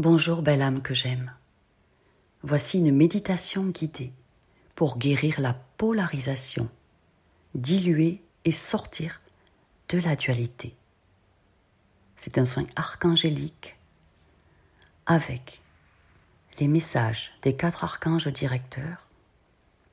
Bonjour belle âme que j'aime. Voici une méditation guidée pour guérir la polarisation, diluer et sortir de la dualité. C'est un soin archangélique avec les messages des quatre archanges directeurs,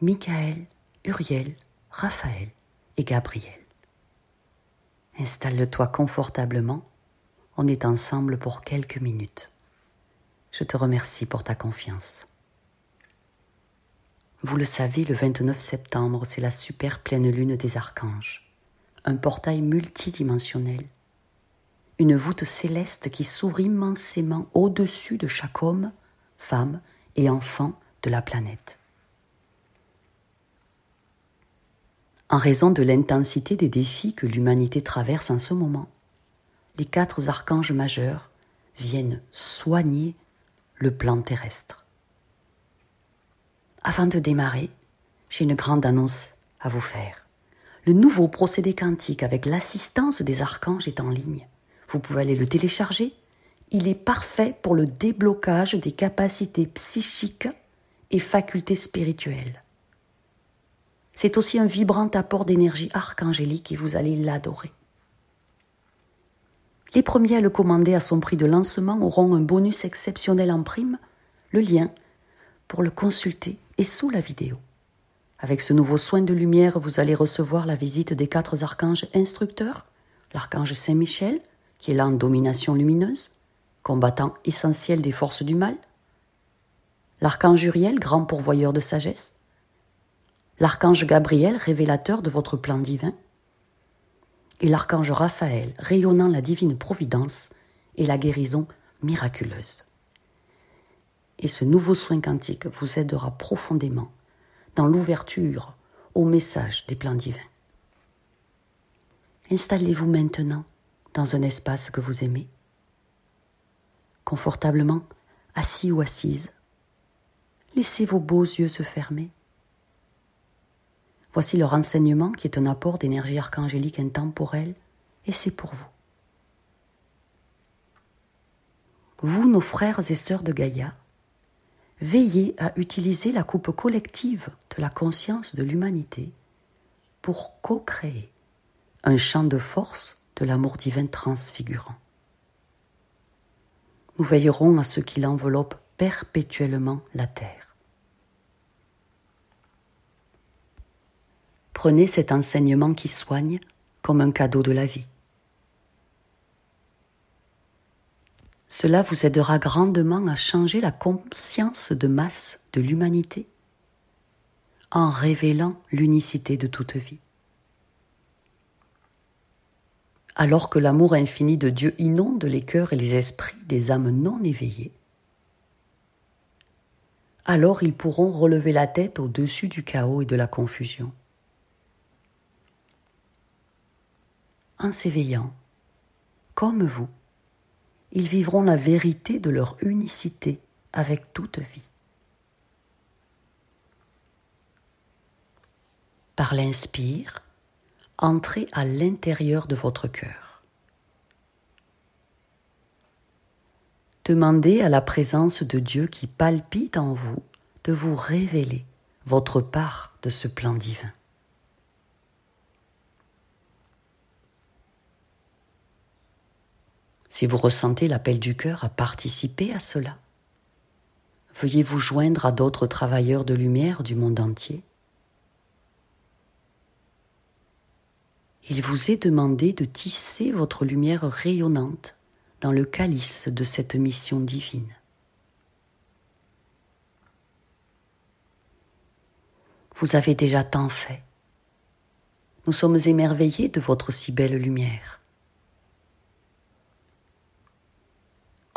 Michael, Uriel, Raphaël et Gabriel. Installe-toi confortablement, on est ensemble pour quelques minutes. Je te remercie pour ta confiance. Vous le savez, le 29 septembre, c'est la super pleine lune des archanges, un portail multidimensionnel, une voûte céleste qui s'ouvre immensément au-dessus de chaque homme, femme et enfant de la planète. En raison de l'intensité des défis que l'humanité traverse en ce moment, les quatre archanges majeurs viennent soigner le plan terrestre. Avant de démarrer, j'ai une grande annonce à vous faire. Le nouveau procédé quantique avec l'assistance des archanges est en ligne. Vous pouvez aller le télécharger. Il est parfait pour le déblocage des capacités psychiques et facultés spirituelles. C'est aussi un vibrant apport d'énergie archangélique et vous allez l'adorer. Les premiers à le commander à son prix de lancement auront un bonus exceptionnel en prime. Le lien pour le consulter est sous la vidéo. Avec ce nouveau soin de lumière, vous allez recevoir la visite des quatre archanges instructeurs, l'archange Saint-Michel, qui est là en domination lumineuse, combattant essentiel des forces du mal, l'archange Uriel, grand pourvoyeur de sagesse, l'archange Gabriel, révélateur de votre plan divin, et l'archange Raphaël rayonnant la divine providence et la guérison miraculeuse. Et ce nouveau soin quantique vous aidera profondément dans l'ouverture au message des plans divins. Installez-vous maintenant dans un espace que vous aimez, confortablement assis ou assise. Laissez vos beaux yeux se fermer Voici le renseignement qui est un apport d'énergie archangélique intemporelle, et c'est pour vous. Vous, nos frères et sœurs de Gaïa, veillez à utiliser la coupe collective de la conscience de l'humanité pour co-créer un champ de force de l'amour divin transfigurant. Nous veillerons à ce qu'il enveloppe perpétuellement la terre. Prenez cet enseignement qui soigne comme un cadeau de la vie. Cela vous aidera grandement à changer la conscience de masse de l'humanité en révélant l'unicité de toute vie. Alors que l'amour infini de Dieu inonde les cœurs et les esprits des âmes non éveillées, alors ils pourront relever la tête au-dessus du chaos et de la confusion. En s'éveillant, comme vous, ils vivront la vérité de leur unicité avec toute vie. Par l'inspire, entrez à l'intérieur de votre cœur. Demandez à la présence de Dieu qui palpite en vous de vous révéler votre part de ce plan divin. Si vous ressentez l'appel du cœur à participer à cela, veuillez vous joindre à d'autres travailleurs de lumière du monde entier. Il vous est demandé de tisser votre lumière rayonnante dans le calice de cette mission divine. Vous avez déjà tant fait. Nous sommes émerveillés de votre si belle lumière.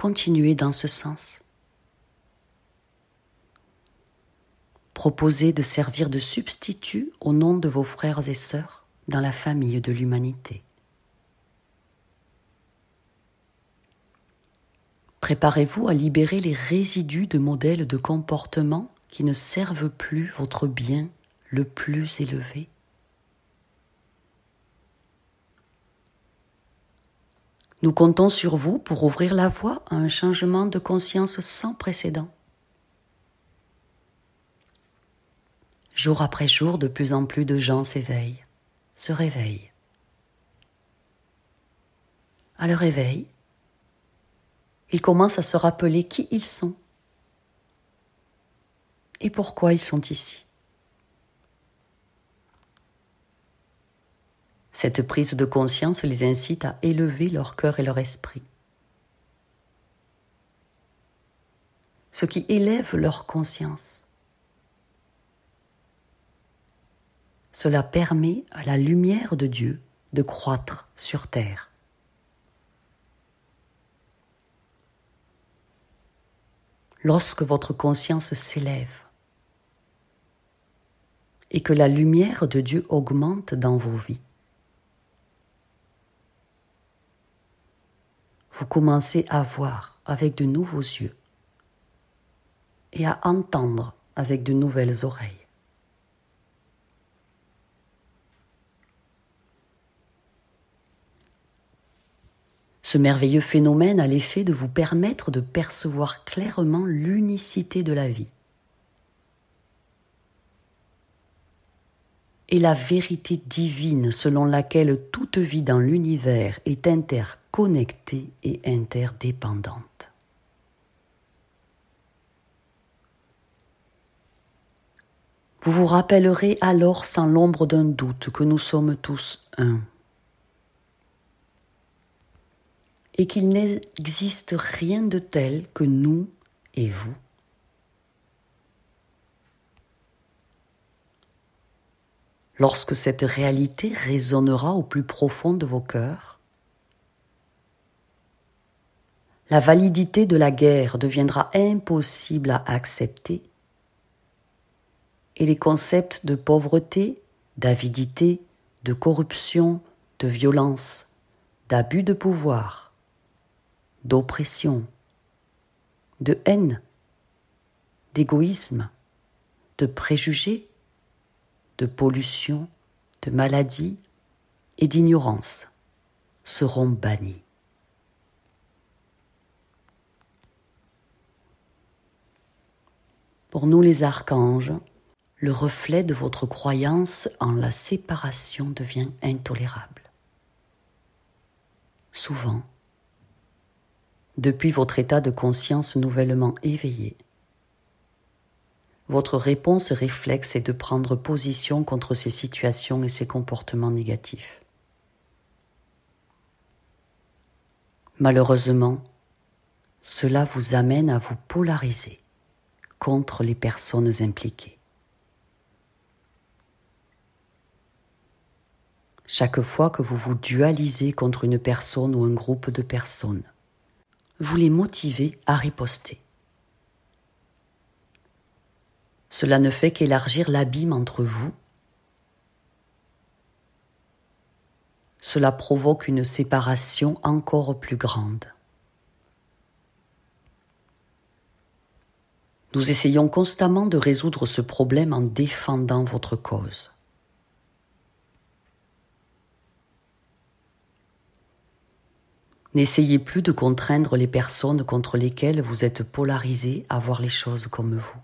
Continuez dans ce sens. Proposez de servir de substitut au nom de vos frères et sœurs dans la famille de l'humanité. Préparez-vous à libérer les résidus de modèles de comportement qui ne servent plus votre bien le plus élevé. Nous comptons sur vous pour ouvrir la voie à un changement de conscience sans précédent. Jour après jour, de plus en plus de gens s'éveillent, se réveillent. À leur réveil, ils commencent à se rappeler qui ils sont et pourquoi ils sont ici. Cette prise de conscience les incite à élever leur cœur et leur esprit. Ce qui élève leur conscience. Cela permet à la lumière de Dieu de croître sur terre. Lorsque votre conscience s'élève et que la lumière de Dieu augmente dans vos vies, vous commencez à voir avec de nouveaux yeux et à entendre avec de nouvelles oreilles. Ce merveilleux phénomène a l'effet de vous permettre de percevoir clairement l'unicité de la vie et la vérité divine selon laquelle toute vie dans l'univers est interconnectée et interdépendante. Vous vous rappellerez alors sans l'ombre d'un doute que nous sommes tous un et qu'il n'existe rien de tel que nous et vous. Lorsque cette réalité résonnera au plus profond de vos cœurs, la validité de la guerre deviendra impossible à accepter et les concepts de pauvreté, d'avidité, de corruption, de violence, d'abus de pouvoir, d'oppression, de haine, d'égoïsme, de préjugés, de pollution, de maladie et d'ignorance seront bannis. Pour nous les archanges, le reflet de votre croyance en la séparation devient intolérable. Souvent, depuis votre état de conscience nouvellement éveillé. Votre réponse réflexe est de prendre position contre ces situations et ces comportements négatifs. Malheureusement, cela vous amène à vous polariser contre les personnes impliquées. Chaque fois que vous vous dualisez contre une personne ou un groupe de personnes, vous les motivez à riposter. Cela ne fait qu'élargir l'abîme entre vous. Cela provoque une séparation encore plus grande. Nous essayons constamment de résoudre ce problème en défendant votre cause. N'essayez plus de contraindre les personnes contre lesquelles vous êtes polarisés à voir les choses comme vous.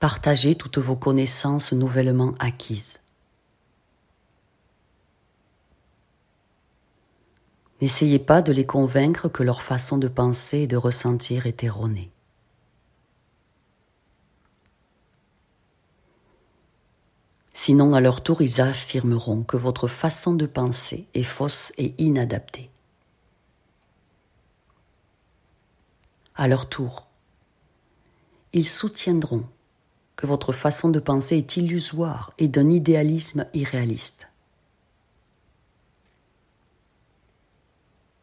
Partagez toutes vos connaissances nouvellement acquises. N'essayez pas de les convaincre que leur façon de penser et de ressentir est erronée. Sinon, à leur tour, ils affirmeront que votre façon de penser est fausse et inadaptée. À leur tour, ils soutiendront que votre façon de penser est illusoire et d'un idéalisme irréaliste.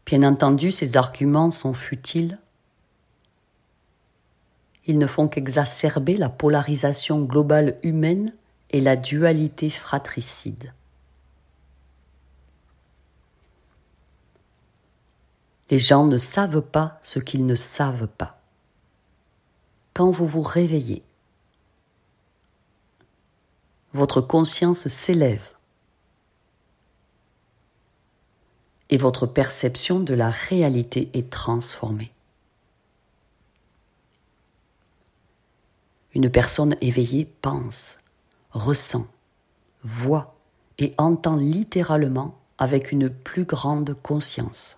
Bien entendu, ces arguments sont futiles. Ils ne font qu'exacerber la polarisation globale humaine et la dualité fratricide. Les gens ne savent pas ce qu'ils ne savent pas. Quand vous vous réveillez, votre conscience s'élève et votre perception de la réalité est transformée. Une personne éveillée pense, ressent, voit et entend littéralement avec une plus grande conscience.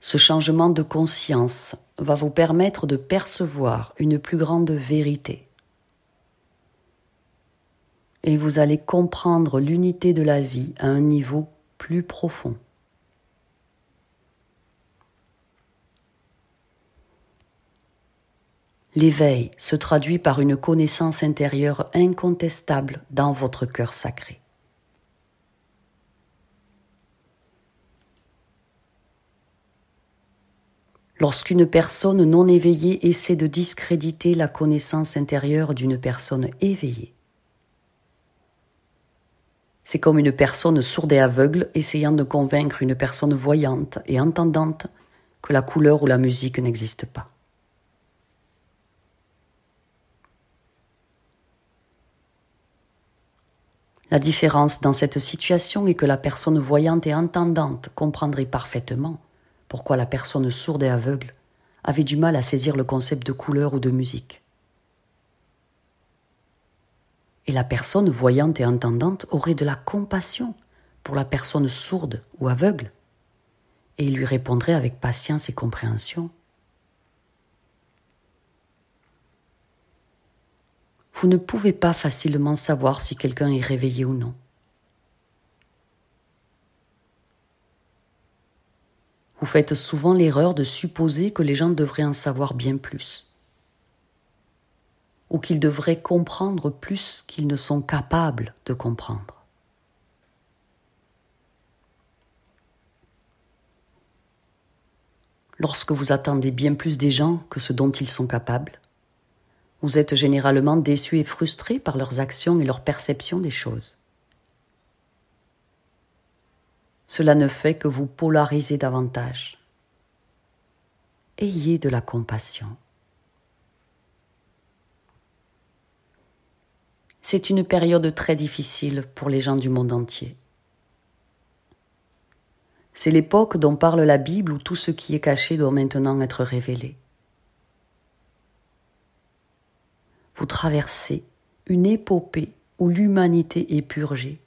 Ce changement de conscience va vous permettre de percevoir une plus grande vérité. Et vous allez comprendre l'unité de la vie à un niveau plus profond. L'éveil se traduit par une connaissance intérieure incontestable dans votre cœur sacré. Lorsqu'une personne non éveillée essaie de discréditer la connaissance intérieure d'une personne éveillée, c'est comme une personne sourde et aveugle essayant de convaincre une personne voyante et entendante que la couleur ou la musique n'existe pas. La différence dans cette situation est que la personne voyante et entendante comprendrait parfaitement pourquoi la personne sourde et aveugle avait du mal à saisir le concept de couleur ou de musique. Et la personne voyante et entendante aurait de la compassion pour la personne sourde ou aveugle, et lui répondrait avec patience et compréhension. Vous ne pouvez pas facilement savoir si quelqu'un est réveillé ou non. Vous faites souvent l'erreur de supposer que les gens devraient en savoir bien plus, ou qu'ils devraient comprendre plus qu'ils ne sont capables de comprendre. Lorsque vous attendez bien plus des gens que ce dont ils sont capables, vous êtes généralement déçu et frustré par leurs actions et leur perception des choses. Cela ne fait que vous polariser davantage. Ayez de la compassion. C'est une période très difficile pour les gens du monde entier. C'est l'époque dont parle la Bible où tout ce qui est caché doit maintenant être révélé. Vous traversez une épopée où l'humanité est purgée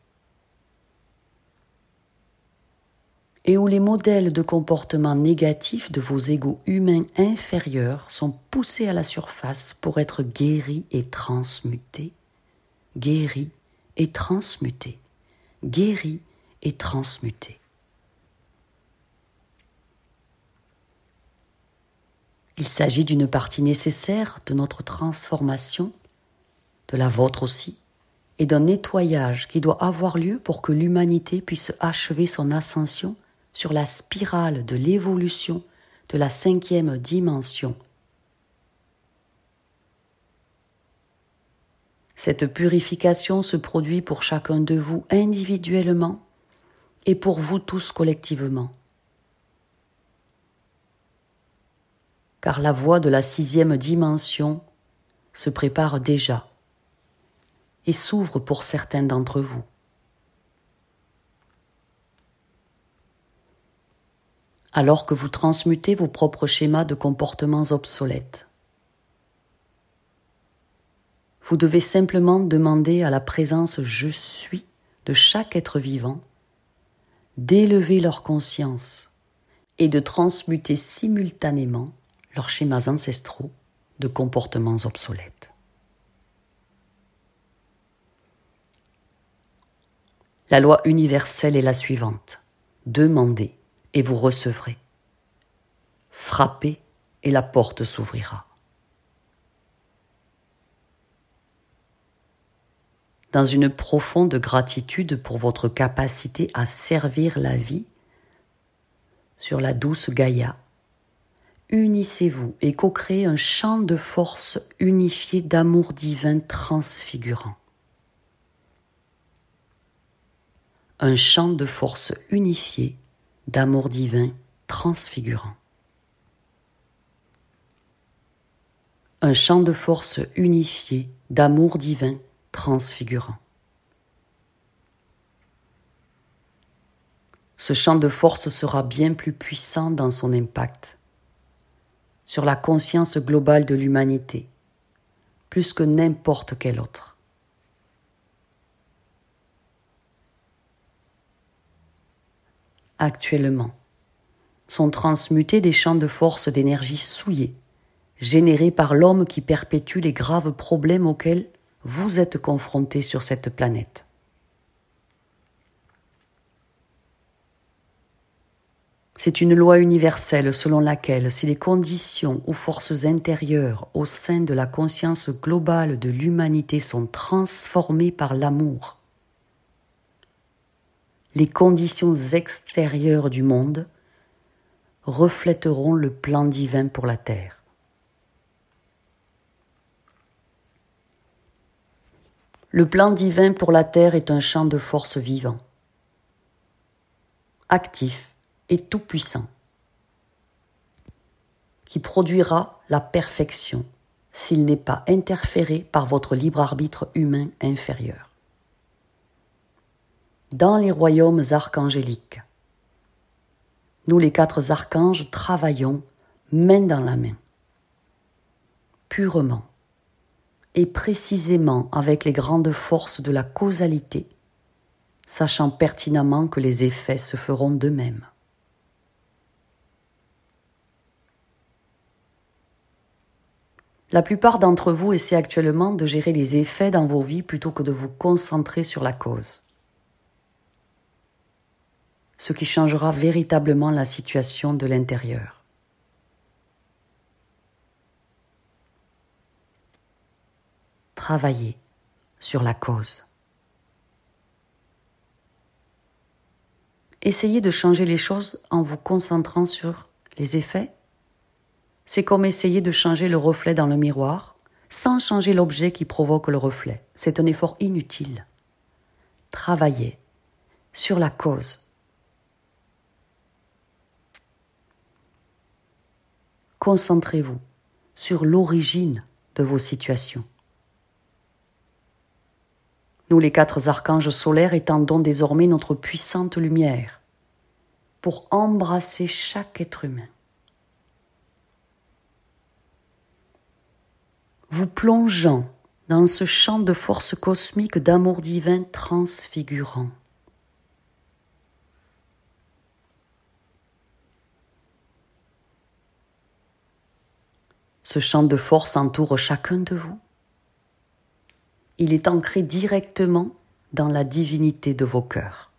et où les modèles de comportement négatifs de vos égaux humains inférieurs sont poussés à la surface pour être guéris et transmutés, guéris et transmutés, guéris et transmutés. Il s'agit d'une partie nécessaire de notre transformation, de la vôtre aussi, et d'un nettoyage qui doit avoir lieu pour que l'humanité puisse achever son ascension sur la spirale de l'évolution de la cinquième dimension. Cette purification se produit pour chacun de vous individuellement et pour vous tous collectivement. Car la voie de la sixième dimension se prépare déjà et s'ouvre pour certains d'entre vous. alors que vous transmutez vos propres schémas de comportements obsolètes. Vous devez simplement demander à la présence je suis de chaque être vivant d'élever leur conscience et de transmuter simultanément leurs schémas ancestraux de comportements obsolètes. La loi universelle est la suivante. Demandez et vous recevrez. Frappez et la porte s'ouvrira. Dans une profonde gratitude pour votre capacité à servir la vie sur la douce Gaïa, unissez-vous et co-créez un champ de force unifié d'amour divin transfigurant. Un champ de force unifié d'amour divin transfigurant. un champ de force unifié, d'amour divin, transfigurant. Ce champ de force sera bien plus puissant dans son impact sur la conscience globale de l'humanité, plus que n'importe quel autre. Actuellement, sont transmutés des champs de force d'énergie souillés, générés par l'homme qui perpétue les graves problèmes auxquels vous êtes confrontés sur cette planète. C'est une loi universelle selon laquelle si les conditions ou forces intérieures au sein de la conscience globale de l'humanité sont transformées par l'amour, les conditions extérieures du monde reflèteront le plan divin pour la terre. Le plan divin pour la terre est un champ de force vivant, actif et tout-puissant, qui produira la perfection s'il n'est pas interféré par votre libre arbitre humain inférieur. Dans les royaumes archangéliques, nous les quatre archanges travaillons main dans la main, purement et précisément avec les grandes forces de la causalité, sachant pertinemment que les effets se feront d'eux-mêmes. La plupart d'entre vous essaient actuellement de gérer les effets dans vos vies plutôt que de vous concentrer sur la cause ce qui changera véritablement la situation de l'intérieur. Travaillez sur la cause. Essayez de changer les choses en vous concentrant sur les effets. C'est comme essayer de changer le reflet dans le miroir sans changer l'objet qui provoque le reflet. C'est un effort inutile. Travaillez sur la cause Concentrez-vous sur l'origine de vos situations. Nous, les quatre archanges solaires, étendons désormais notre puissante lumière pour embrasser chaque être humain. Vous plongeant dans ce champ de force cosmique d'amour divin transfigurant. Ce champ de force entoure chacun de vous. Il est ancré directement dans la divinité de vos cœurs.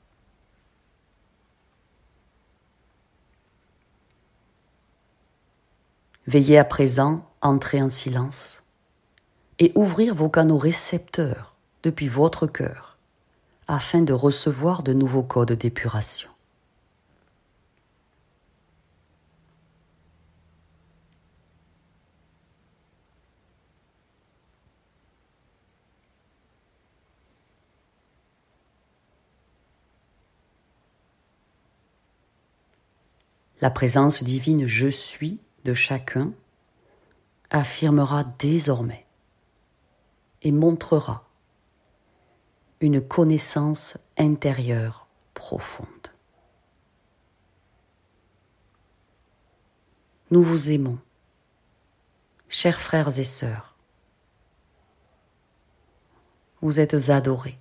Veillez à présent entrer en silence et ouvrir vos canaux récepteurs depuis votre cœur afin de recevoir de nouveaux codes d'épuration. La présence divine Je suis de chacun affirmera désormais et montrera une connaissance intérieure profonde. Nous vous aimons, chers frères et sœurs. Vous êtes adorés,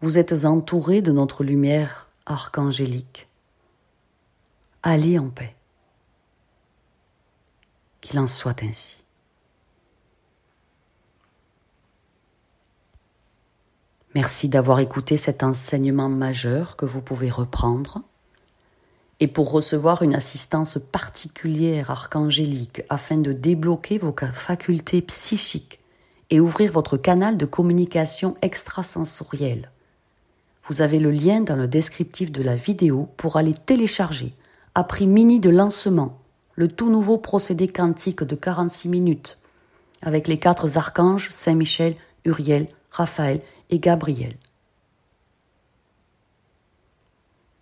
vous êtes entourés de notre lumière archangélique Allez en paix. Qu'il en soit ainsi. Merci d'avoir écouté cet enseignement majeur que vous pouvez reprendre. Et pour recevoir une assistance particulière archangélique afin de débloquer vos facultés psychiques et ouvrir votre canal de communication extrasensorielle, vous avez le lien dans le descriptif de la vidéo pour aller télécharger a pris mini de lancement, le tout nouveau procédé quantique de 46 minutes, avec les quatre archanges Saint-Michel, Uriel, Raphaël et Gabriel.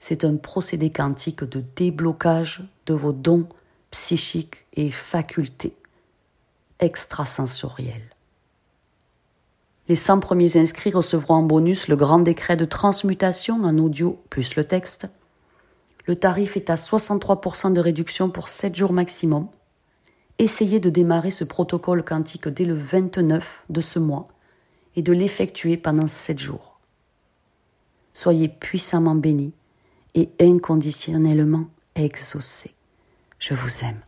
C'est un procédé quantique de déblocage de vos dons psychiques et facultés extrasensoriel. Les 100 premiers inscrits recevront en bonus le grand décret de transmutation en audio plus le texte. Le tarif est à 63% de réduction pour 7 jours maximum. Essayez de démarrer ce protocole quantique dès le 29 de ce mois et de l'effectuer pendant 7 jours. Soyez puissamment bénis et inconditionnellement exaucés. Je vous aime.